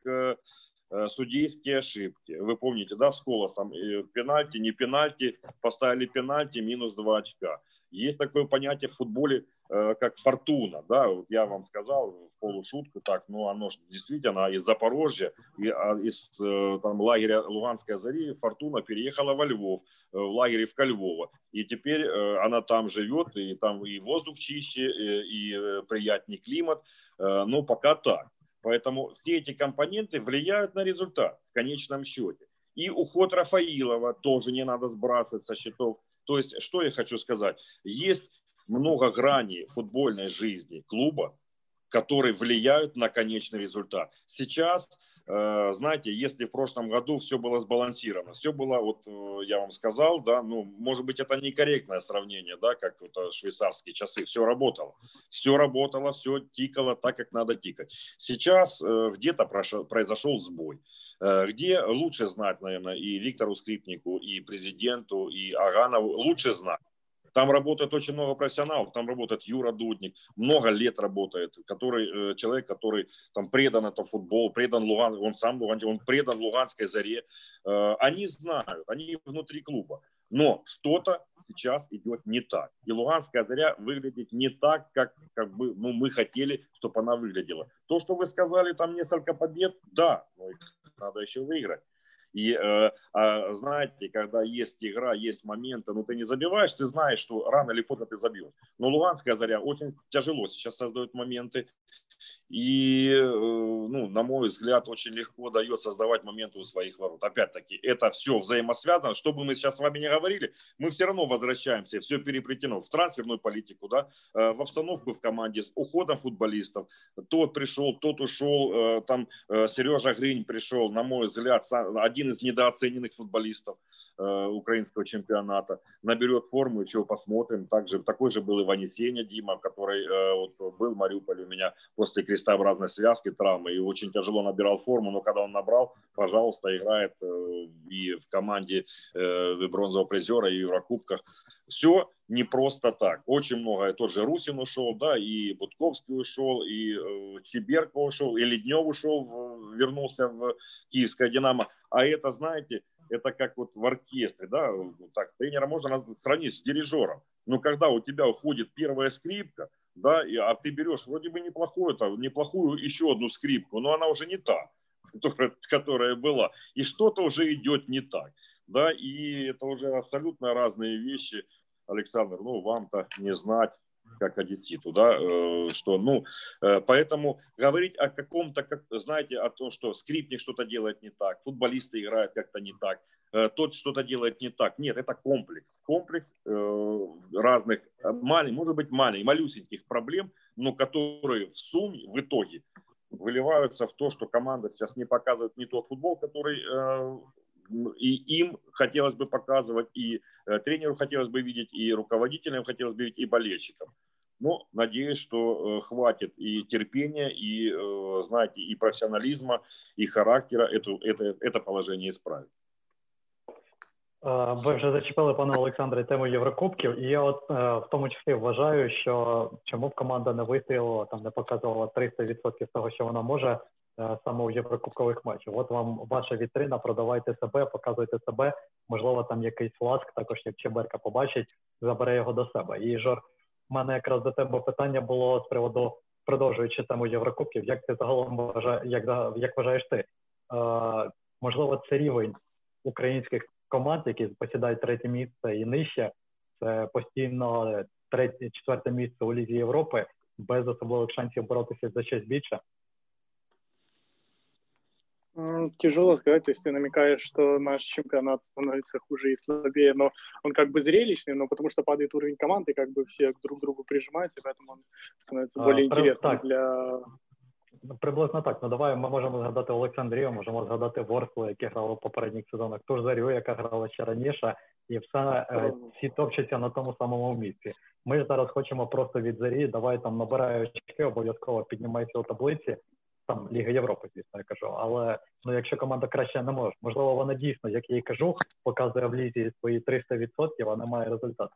судейские ошибки. Вы помните, да, с Колосом, пенальти, не пенальти, поставили пенальти, минус 2 очка. Есть такое понятие в футболе, э, как фортуна, да, вот я вам сказал в полушутку так, но оно действительно из Запорожья, а, из э, там, лагеря Луганской Зари фортуна переехала во Львов, э, в лагере в Кольвово, и теперь она там живет, и там и воздух чище, и приятнее климат, но пока так. Поэтому все эти компоненты влияют на результат в конечном счете. И уход Рафаилова тоже не надо сбрасывать со счетов то есть, что я хочу сказать? Есть много граней футбольной жизни клуба, которые влияют на конечный результат. Сейчас, э, знаете, если в прошлом году все было сбалансировано, все было, вот э, я вам сказал, да, ну, может быть, это некорректное сравнение, да, как вот швейцарские часы, все работало, все работало, все тикало так, как надо тикать. Сейчас э, где-то произошел сбой. Э, где лучше знать, наверное, и Виктору Скрипнику, и президенту, и Аганову, лучше знать. Там работает очень много профессионалов, там работает Юра Дудник, много лет работает, который, э, человек, который там предан это футбол, предан Луган, он сам Луган, он предан Луганской заре. Э, они знают, они внутри клуба. Но что-то сейчас идет не так. И Луганская заря выглядит не так, как, как бы ну, мы хотели, чтобы она выглядела. То, что вы сказали, там несколько побед, да, но их надо еще выиграть. И э, а, знаете, когда есть игра, есть моменты, ну ты не забиваешь, ты знаешь, что рано или поздно ты забьешь. Но Луганская заря очень тяжело сейчас создает моменты. И, э, ну, на мой взгляд, очень легко дает создавать моменты у своих ворот. Опять-таки, это все взаимосвязано. Что бы мы сейчас с вами не говорили, мы все равно возвращаемся, все переплетено в трансферную политику, да, э, в обстановку в команде, с уходом футболистов. Тот пришел, тот ушел, э, там Сережа Гринь пришел, на мой взгляд, один из недооцененных футболистов. Э, украинского чемпионата, наберет форму, еще посмотрим. Также, такой же был и Ванесеня Дима, который э, вот, был в Мариуполе у меня после крестообразной связки травмы и очень тяжело набирал форму, но когда он набрал, пожалуйста, играет э, и в команде бронзового призера, и в Еврокубках. Все не просто так. Очень много. Тот же Русин ушел, да, и Будковский ушел, и э, Чеберко ушел, и Леднев ушел, вернулся в Киевское «Динамо». А это, знаете, это как вот в оркестре, да, так, тренера можно сравнить с дирижером. Но когда у тебя уходит первая скрипка, да, и, а ты берешь вроде бы неплохую, там, неплохую еще одну скрипку, но она уже не та, которая, которая была, и что-то уже идет не так, да, и это уже абсолютно разные вещи, Александр, ну, вам-то не знать, как одесситу, да, э, что, ну, э, поэтому говорить о каком-то, как, знаете, о том, что скрипник что-то делает не так, футболисты играют как-то не так, э, тот что-то делает не так. Нет, это комплекс. Комплекс разных, маленьких, может быть, маленьких, малюсеньких проблем, но которые в сумме, в итоге выливаются в то, что команда сейчас не показывает не тот футбол, который и им хотелось бы показывать, и э, тренеру хотелось бы видеть, и руководителям хотелось бы видеть, и болельщикам. Но надеюсь, что э, хватит и терпения, и, э, знаете, и профессионализма, і характера эту, это, это положение исправить. Ви вже зачепили, пане Олександре, тему Єврокубків, і я от в тому числі вважаю, що чому б команда не вистояла, там не показувала 300% того, що вона може, Е, саме у єврокубкових матчах. От вам ваша вітрина, продавайте себе, показуйте себе. Можливо, там якийсь ласк, також як Чеберка побачить, забере його до себе. І Жор, в мене якраз до тебе питання було з приводу, продовжуючи тему Єврокубків, як ти загалом вважаєш, як, як вважаєш ти? Е, можливо, це рівень українських команд, які посідають третє місце і нижче. Це постійно третє, четверте місце у Лізі Європи без особливих шансів боротися за щось більше. Тяжело сказать, то есть ты намекаешь, что наш чемпионат становится хуже и слабее, но он как бы зрелищный, но потому что падает уровень команды, как бы все друг к другу прижимаются, поэтому он становится более а, интересным так. для Ну, приблизно так. Ну давай ми можемо згадати Олександрію, можемо згадати Ворслу, які грали в попередніх сезонах, ту ж Зарю, яка грала ще раніше, і все е, всі топчаться на тому самому місці. Ми ж зараз хочемо просто від зарі, давай там набирай очки, обов'язково піднімайся у таблиці. Там Ліга Європи, звісно, я кажу. Але ну якщо команда краще не може, можливо, вона дійсно, як я і кажу, показує в лізі свої 300%, а не має результату.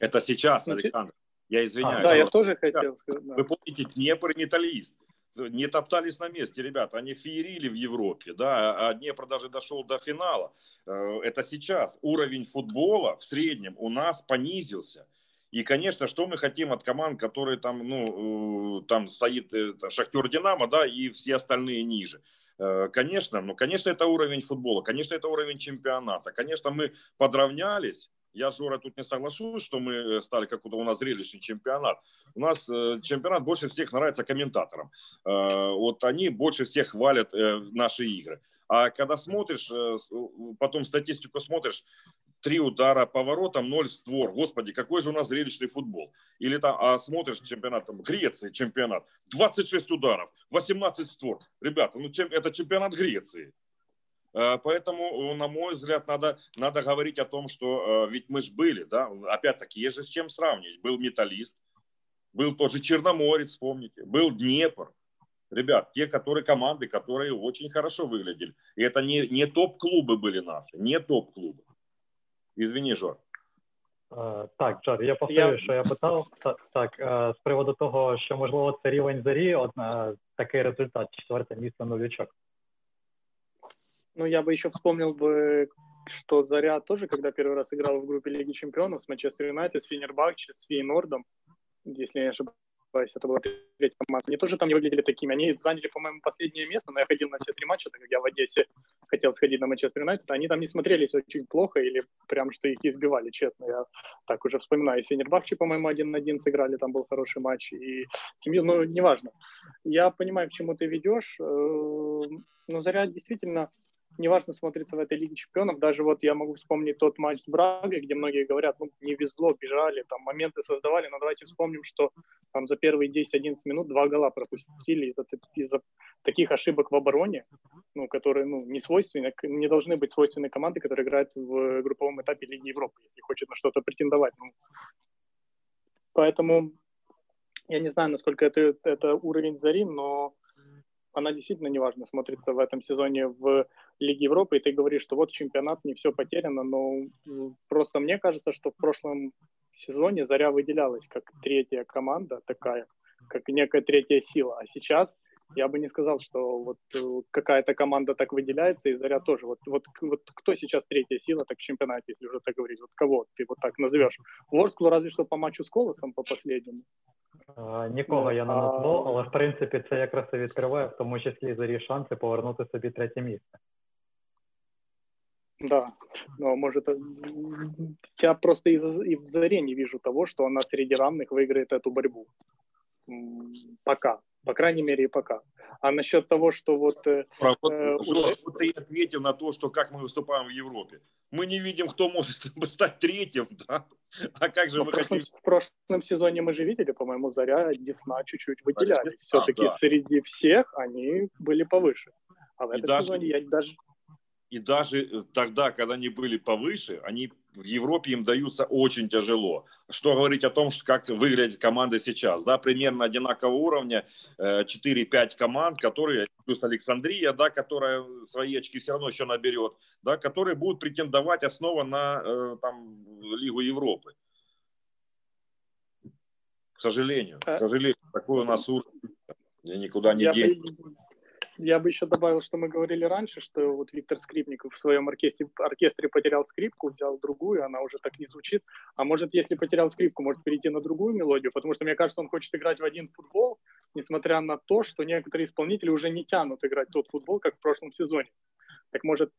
Это сейчас, Александр. Я извиняюсь. А, да, я тоже хотел сказать. Да. Вы помните, Днепр и Металлист не топтались на месте, ребята. Они феерили в Европе, да, а Днепр даже дошел до финала. Э, это сейчас. Уровень футбола в среднем у нас понизился. И, конечно, что мы хотим от команд, которые там, ну, э, там стоит Шахтер Динамо, да, и все остальные ниже. Э, конечно, ну, конечно, это уровень футбола, конечно, это уровень чемпионата. Конечно, мы подравнялись, я, Жора, тут не соглашусь, что мы э, стали какой-то у нас зрелищный чемпионат. У нас э, чемпионат больше всех нравится комментаторам. Э, вот они больше всех хвалят э, наши игры. А когда смотришь, э, потом статистику смотришь, три удара поворотом, ноль створ. Господи, какой же у нас зрелищный футбол. Или там, а смотришь чемпионат, там, Греции чемпионат, 26 ударов, 18 створ. Ребята, ну чем, это чемпионат Греции. Э, поэтому, на мой взгляд, надо, надо говорить о том, что э, ведь мы же были, да, опять-таки, есть же с чем сравнивать. Был металлист, был тот же Черноморец, вспомните, был Днепр. Ребят, те, которые команды, которые очень хорошо выглядели. И это не, не топ-клубы были наши, не топ-клубы. Извини, Жор. Uh, так, Жор, я повторюю, я... що я питав. Так, так uh, з приводу того, що можливо це рівень зарі, от uh, такий результат, четверте місце новичок. Ну, я бы еще вспомнил бы, что Заря тоже, когда первый раз играл в группе Лиги Чемпионов с Манчестер Юнайтед, с Финербахче, с Фейнордом, если я не ошибаюсь, это была третья команда. Они тоже там не выглядели такими. Они заняли, по-моему, последнее место, но я ходил на все три матча, так как я в Одессе хотел сходить на Манчестер Юнайтед. Они там не смотрелись очень плохо или прям что их избивали, честно. Я так уже вспоминаю. И Фенербахче, по-моему, один на один сыграли, там был хороший матч. И ну, неважно. Я понимаю, к чему ты ведешь. Э, но Заря действительно неважно смотрится в этой Лиге Чемпионов. Даже вот я могу вспомнить тот матч с Брагой, где многие говорят, ну, не везло, бежали, там моменты создавали, но давайте вспомним, что там за первые 10-11 минут два гола пропустили из-за, из таких ошибок в обороне, ну, которые, ну, не свойственны, не должны быть свойственны команды, которые играют в групповом этапе Лиги Европы, если хочет на что-то претендовать. Ну, поэтому я не знаю, насколько это, это уровень Зари, но она действительно неважно смотрится в этом сезоне в Лиге Европы, и ты говоришь, что вот чемпионат, не все потеряно, но просто мне кажется, что в прошлом сезоне Заря выделялась как третья команда такая, как некая третья сила, а сейчас я бы не сказал, что вот э, какая-то команда так выделяется, и Заря тоже. Вот, вот, вот кто сейчас третья сила так в чемпионате, если уже так говорить? Вот кого ты вот так назовешь? Ворсклу разве что по матчу с Колосом, по последнему. Нікого я не назвав, але в принципі це якраз і відкриває, в тому числі зарі шанси повернути собі третє місце. Да, но может я просто и, и в заре не вижу того, что она среди равных выиграет эту борьбу. Пока. По крайней мере, и пока. А насчет того, что вот... Э, вот, э, уже... вот ты ответил на то, что как мы выступаем в Европе. Мы не видим, кто может стать третьим, да? А как же Но мы в прошлом, хотим... В прошлом сезоне мы же видели, по-моему, Заря, Десна чуть-чуть выделялись. Все-таки да. среди всех они были повыше. А в и этом даже... сезоне я даже и даже э, тогда, когда они были повыше, они в Европе им даются очень тяжело. Что говорить о том, что как выглядят команды сейчас, да, примерно одинакового уровня, 4-5 э, команд, которые, плюс Александрия, да, которая свои очки все равно еще наберет, да, которые будут претендовать основа на э, там, Лигу Европы. К сожалению, к сожалению, такой у нас уровень. Я никуда не денусь. Я бы еще добавил, что мы говорили раньше, что вот Виктор Скрипников в своем оркестре, оркестре потерял скрипку, взял другую, она уже так не звучит. А может, если потерял скрипку, может перейти на другую мелодию, потому что мне кажется, он хочет играть в один футбол, несмотря на то, что некоторые исполнители уже не тянут играть тот футбол, как в прошлом сезоне. Так может,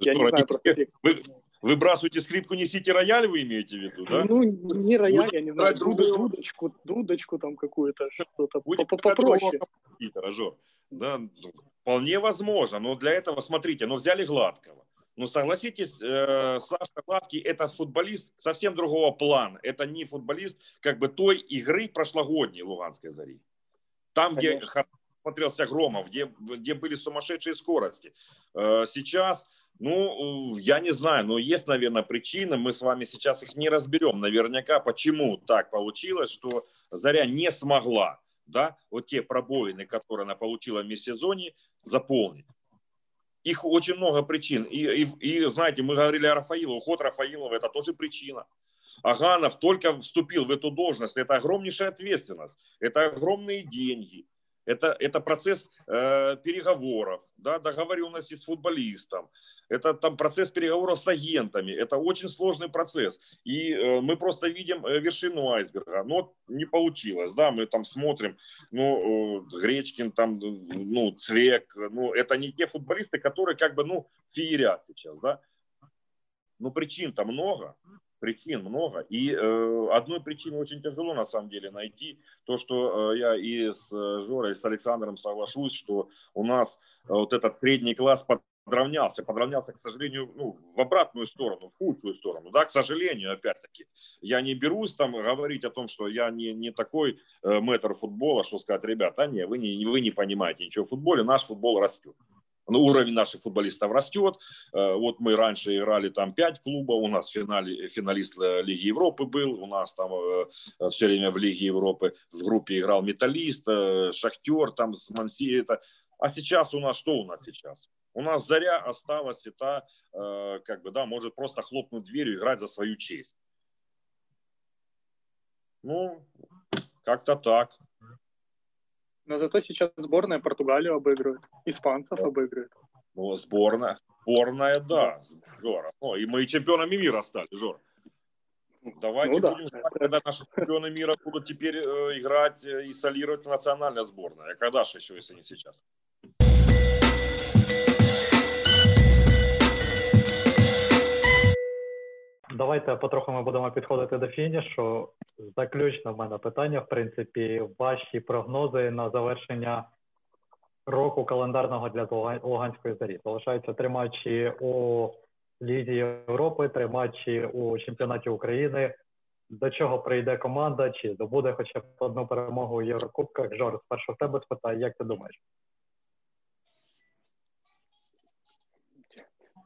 я не знаю, просто... Вы, выбрасываете скрипку, несите рояль, вы имеете в виду, да? Ну, не рояль, я не знаю, дудочку, дудочку там какую-то, что-то попроще. Рожор. Да, ну, вполне возможно, но для этого, смотрите, ну взяли Гладкого. Ну, согласитесь, э, Саша Гладкий – это футболист совсем другого плана. Это не футболист как бы той игры прошлогодней Луганской «Зари». Там, Конечно. где смотрелся Громов, где, где были сумасшедшие скорости. Э, сейчас, ну, я не знаю, но есть, наверное, причины. Мы с вами сейчас их не разберем наверняка, почему так получилось, что «Заря» не смогла да, вот те пробоины, которые она получила в межсезонье, заполнить. Их очень много причин. И, и, и знаете, мы говорили о Рафаилове, уход Рафаилова – это тоже причина. Аганов только вступил в эту должность. Это огромнейшая ответственность, это огромные деньги, это, это процесс э, переговоров, да, договоренности с футболистом, это там процесс переговоров с агентами, это очень сложный процесс. И э, мы просто видим э, вершину айсберга. Но не получилось, да, мы там смотрим, ну, э, Гречкин, там, ну, Цвек, ну, это не те футболисты, которые как бы, ну, феерят сейчас, да. Но причин-то много, причин много. И э, одной причины очень тяжело на самом деле найти. То, что э, я и с Жорой, и с Александром соглашусь, что у нас э, вот этот средний класс под подравнялся, подравнялся, к сожалению, ну, в обратную сторону, в худшую сторону, да, к сожалению, опять-таки. Я не берусь там говорить о том, что я не, не такой э, мэтр футбола, что сказать, ребята, не, вы не, вы не понимаете ничего в футболе, наш футбол растет. Ну, уровень наших футболистов растет. Э, вот мы раньше играли там 5 клубов, у нас финале, финалист э, Лиги Европы был, у нас там э, все время в Лиге Европы в группе играл Металлист, Шахтер там с Манси, это а сейчас у нас что у нас сейчас? У нас Заря осталась, и та, э, как бы, да, может просто хлопнуть дверью и играть за свою честь. Ну, как-то так. Но зато сейчас сборная Португалию обыгрывает, испанцев да. обыгрывает. Ну, сборная, сборная, да, Жора. Ну, и мы чемпионами мира стали, Жора. Давайте ну, да. будем ждать, когда наши чемпионы мира будут теперь э, играть э, и солировать национальная сборная. А когда же еще, если не сейчас? Давайте потроху ми будемо підходити до фінішу. Заключне в мене питання, в принципі, ваші прогнози на завершення року календарного для Луганської зарі. Залишаються три матчі у Лізі Європи, три матчі у чемпіонаті України. До чого прийде команда? Чи здобуде хоча б одну перемогу у Єврокубках? Жор, спершу в тебе спитаю, як ти думаєш?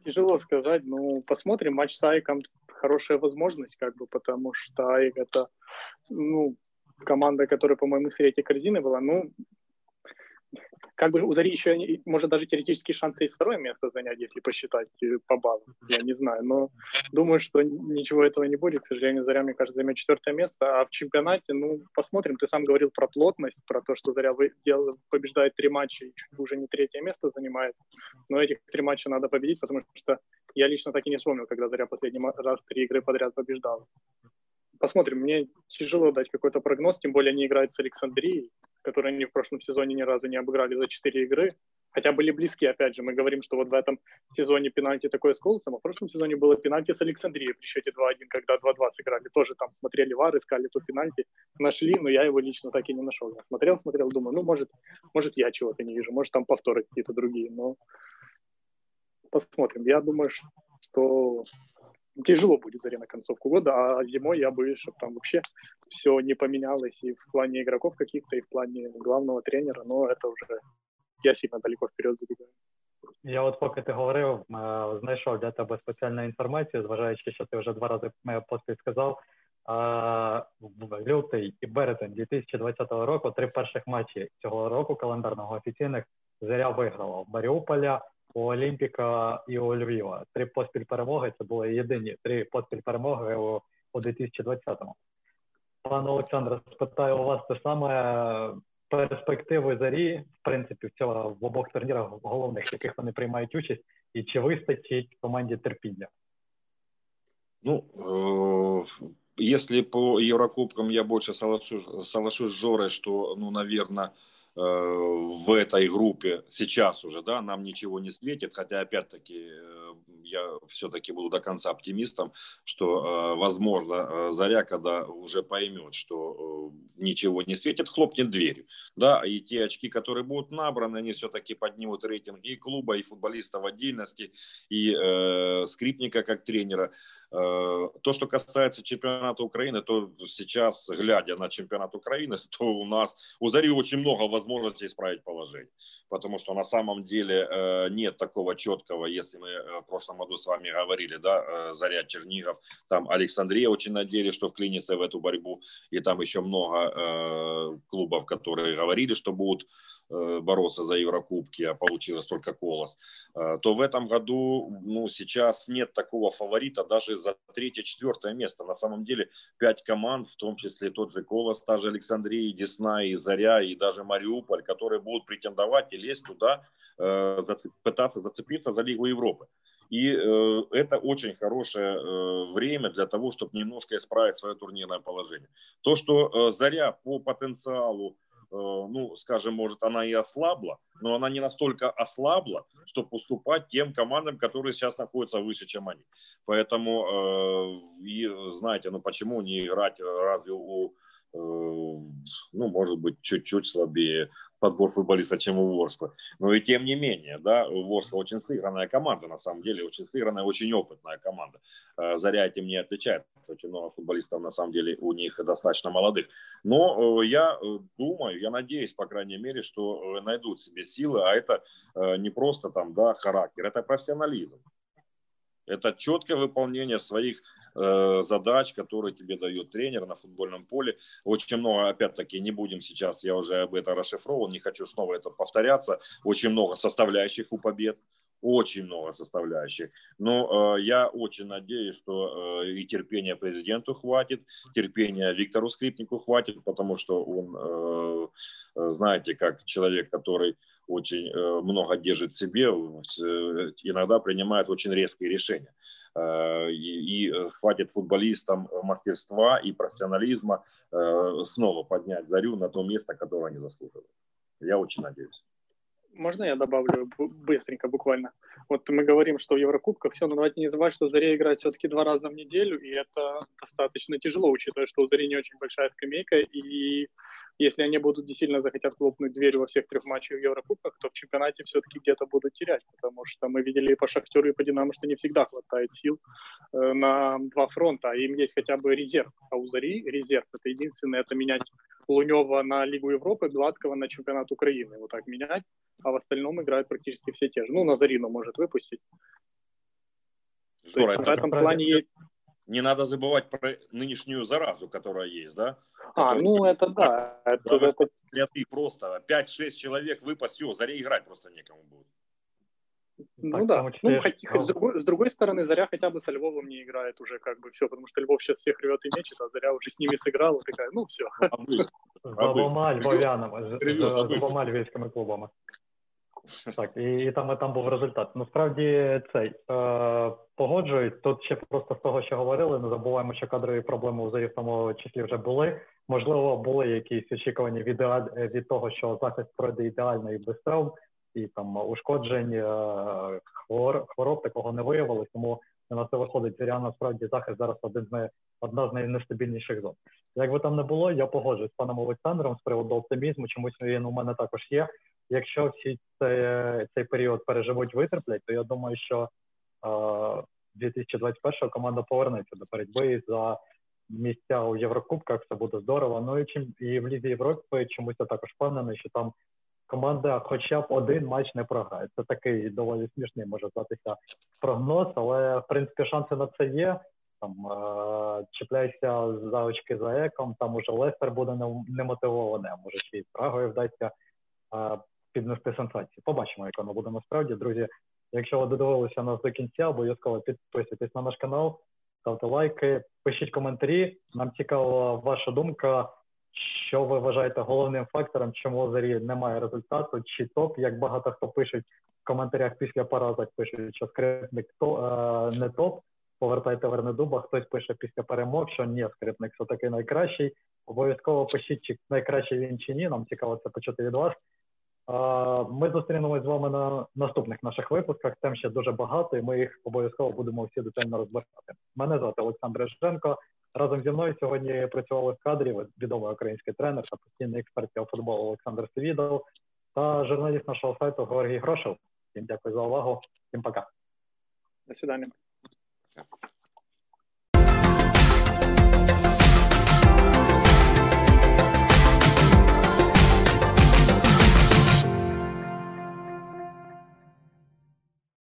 Тяжело сказать, ну, посмотрим. Матч с Айком хорошая возможность, как бы, потому что это, ну, команда, которая, по-моему, в корзины была, ну, как бы у Зари еще может даже теоретические шансы и второе место занять, если посчитать э, по баллам, я не знаю, но думаю, что ничего этого не будет, к сожалению, Заря, мне кажется, займет четвертое место, а в чемпионате, ну, посмотрим, ты сам говорил про плотность, про то, что Заря побеждает три матча и чуть уже не третье место занимает, но этих три матча надо победить, потому что я лично так и не вспомнил, когда Заря последний раз три игры подряд побеждал. Посмотрим, мне тяжело дать какой-то прогноз, тем более они играют с Александрией, которые они в прошлом сезоне ни разу не обыграли за 4 игры, хотя были близки, опять же, мы говорим, что вот в этом сезоне пенальти такое с Колосом, а в прошлом сезоне было пенальти с Александрией при счете 2-1, когда 2-2 сыграли, тоже там смотрели вар, искали то пенальти, нашли, но я его лично так и не нашел. Я смотрел, смотрел, думаю, ну, может, может я чего-то не вижу, может, там повторы какие-то другие, но посмотрим. Я думаю, что тяжело будет Заре на концовку года, а зимой я боюсь, чтобы там вообще все не поменялось и в плане игроков каких-то, и в плане главного тренера, но это уже я сильно далеко вперед забігаю. Я от поки ти говорив, знайшов для тебе спеціальну інформацію, зважаючи, що ти вже два рази поспіль сказав. В лютий і березень 2020 року три перших матчі цього року календарного офіційних заря виграла в Маріуполя, у Олімпіка і у Львіва. Три поспіль перемоги. Це були єдині три поспіль перемоги у, у 2020-му. Пане Олександре, спитаю у вас те саме перспективи зарі, в принципі, в цього в обох турнірах головних, в яких вони приймають участь, і чи вистачить команді терпіння? Ну, если по Еврокубкам я больше соглашусь, соглашусь с Жорой, что, ну, наверное, в этой группе сейчас уже, да, нам ничего не светит, хотя опять-таки я все-таки буду до конца оптимистом, что, возможно, Заря, когда уже поймет, что ничего не светит, хлопнет дверью, да, и те очки, которые будут набраны, они все-таки поднимут рейтинг и клуба, и футболиста в отдельности, и э, скрипника как тренера. Э, то, что касается чемпионата Украины, то сейчас, глядя на чемпионат Украины, то у нас у Зари очень много возможностей исправить положение. Потому что на самом деле э, нет такого четкого, если мы э, в прошлом году с вами говорили, да, Заря Чернигов, там Александрия очень надеялись, что вклинится в эту борьбу, и там еще много клубов, которые говорили, что будут Э, бороться за Еврокубки, а получилось только Колос, э, то в этом году ну, сейчас нет такого фаворита даже за третье-четвертое место. На самом деле пять команд, в том числе тот же Колос, та же Александрия, Десна, и Заря, и даже Мариуполь, которые будут претендовать и лезть туда, э, пытаться зацепиться за Лигу Европы. И э, это очень хорошее э, время для того, чтобы немножко исправить свое турнирное положение. То, что э, Заря по потенциалу ну, скажем, может, она и ослабла, но она не настолько ослабла, чтобы поступать тем командам, которые сейчас находятся выше, чем они. Поэтому, э, и знаете, ну почему не играть разве у, э, ну, может быть, чуть-чуть слабее подбор футболистов, чем у Ворскла. Но и тем не менее, да, Ворскла очень сыгранная команда, на самом деле, очень сыгранная, очень опытная команда. Э, Заря этим не отличается. Очень много футболистов, на самом деле, у них достаточно молодых. Но э, я э, думаю, я надеюсь, по крайней мере, что найдут себе силы, а это не просто там, да, характер, это профессионализм. Это четкое выполнение своих Э, задач, которые тебе дает тренер на футбольном поле. Очень много, опять-таки, не будем сейчас, я уже об этом расшифровал, не хочу снова это повторяться, очень много составляющих у побед, очень много составляющих. Но э, я очень надеюсь, что э, и терпения президенту хватит, терпения Виктору Скрипнику хватит, потому что он, э, э знаете, как человек, который очень э, много держит себе, э, иногда принимает очень резкие решения. Э, и, э, хватит футболистам мастерства и профессионализма э, снова поднять Зарю на то место, которое они заслуживают. Я очень надеюсь. Можно я добавлю быстренько, буквально? Вот мы говорим, что в Еврокубках все, но давайте не забывать, что Заря играет все-таки два раза в неделю, и это достаточно тяжело, учитывая, что у Зари не очень большая скамейка, и если они будут действительно захотят хлопнуть дверь во всех трех матчах в Еврокубках, то в чемпионате все-таки где-то будут терять, потому что мы видели и по Шахтеру, и по Динамо, что не всегда хватает сил э, на два фронта, а им есть хотя бы резерв. А у Зари резерв – это единственное, это менять Лунева на Лигу Европы, Гладкого на чемпионат Украины. Вот так менять, а в остальном играют практически все те же. Ну, Назарину может выпустить. Здорово, в этом плане есть не надо забывать про нынешнюю заразу, которая есть, да? А, ну это да. Это, это... Ты просто 5-6 человек выпас, все, Заре играть просто некому будет. Ну так, да, ну, хоть, хоть с, другой, с другой стороны, Заря хотя бы со Львовом не играет уже как бы все, потому что Львов сейчас всех рвет и мечет, а Заря уже с ними сыграла, такая, ну все. З двома львов'янами, з двома львівськими клубами. Так, і, і там там був результат. Насправді цей е, погоджуюсь. Тут ще просто з того, що говорили, не забуваємо, що кадрові проблеми у Зарі в тому числі вже були. Можливо, були якісь очікування від від того, що захист пройде ідеально і без травм, і там ушкоджень е, хвор, хвороб такого не виявилось, тому на це виходить Зоря, насправді захист зараз один з одна з найнестабільніших зон. Як би там не було, я погоджуюсь з паном Олександром з приводу оптимізму. Чомусь він у мене також є якщо всі цей, цей період переживуть, витерплять, то я думаю, що е, 2021 команда повернеться до боротьби за місця у Єврокубках. Це буде здорово. Ну і чим і в Лізі Європи чомусь я також впевнений, що там команда, хоча б один матч не програє. Це такий доволі смішний може здатися прогноз, але в принципі шанси на це є. Там е, чіпляйся за очки за еком, там уже Лестер буде немотивований, а може ще й Прагою вдасться е, піднести сенсацію. Побачимо, як воно буде насправді, друзі. Якщо ви додивилися нас до кінця, обов'язково підписуйтесь на наш канал, ставте лайки, пишіть коментарі. Нам цікава ваша думка. Що ви вважаєте головним фактором, чому Озері немає результату, чи топ, як багато хто пише в коментарях після поразок, пишуть, що скрипник то е, не топ, повертайте Вернедуба, хтось пише після перемог, що ні, скрипник все таки найкращий. Обов'язково пишіть, чи найкраще він чи ні. Нам цікаво це почути від вас. Ми зустрінемось з вами на наступних наших випусках. Тем ще дуже багато, і ми їх обов'язково будемо всі детально розбирати. Мене звати Олександр Женко. Разом зі мною сьогодні працювали в кадрі відомий український тренер та постійний експерт футболу Олександр Севідов та журналіст нашого сайту Георгій Грошев. Всім дякую за увагу. Всім пока. До свидания.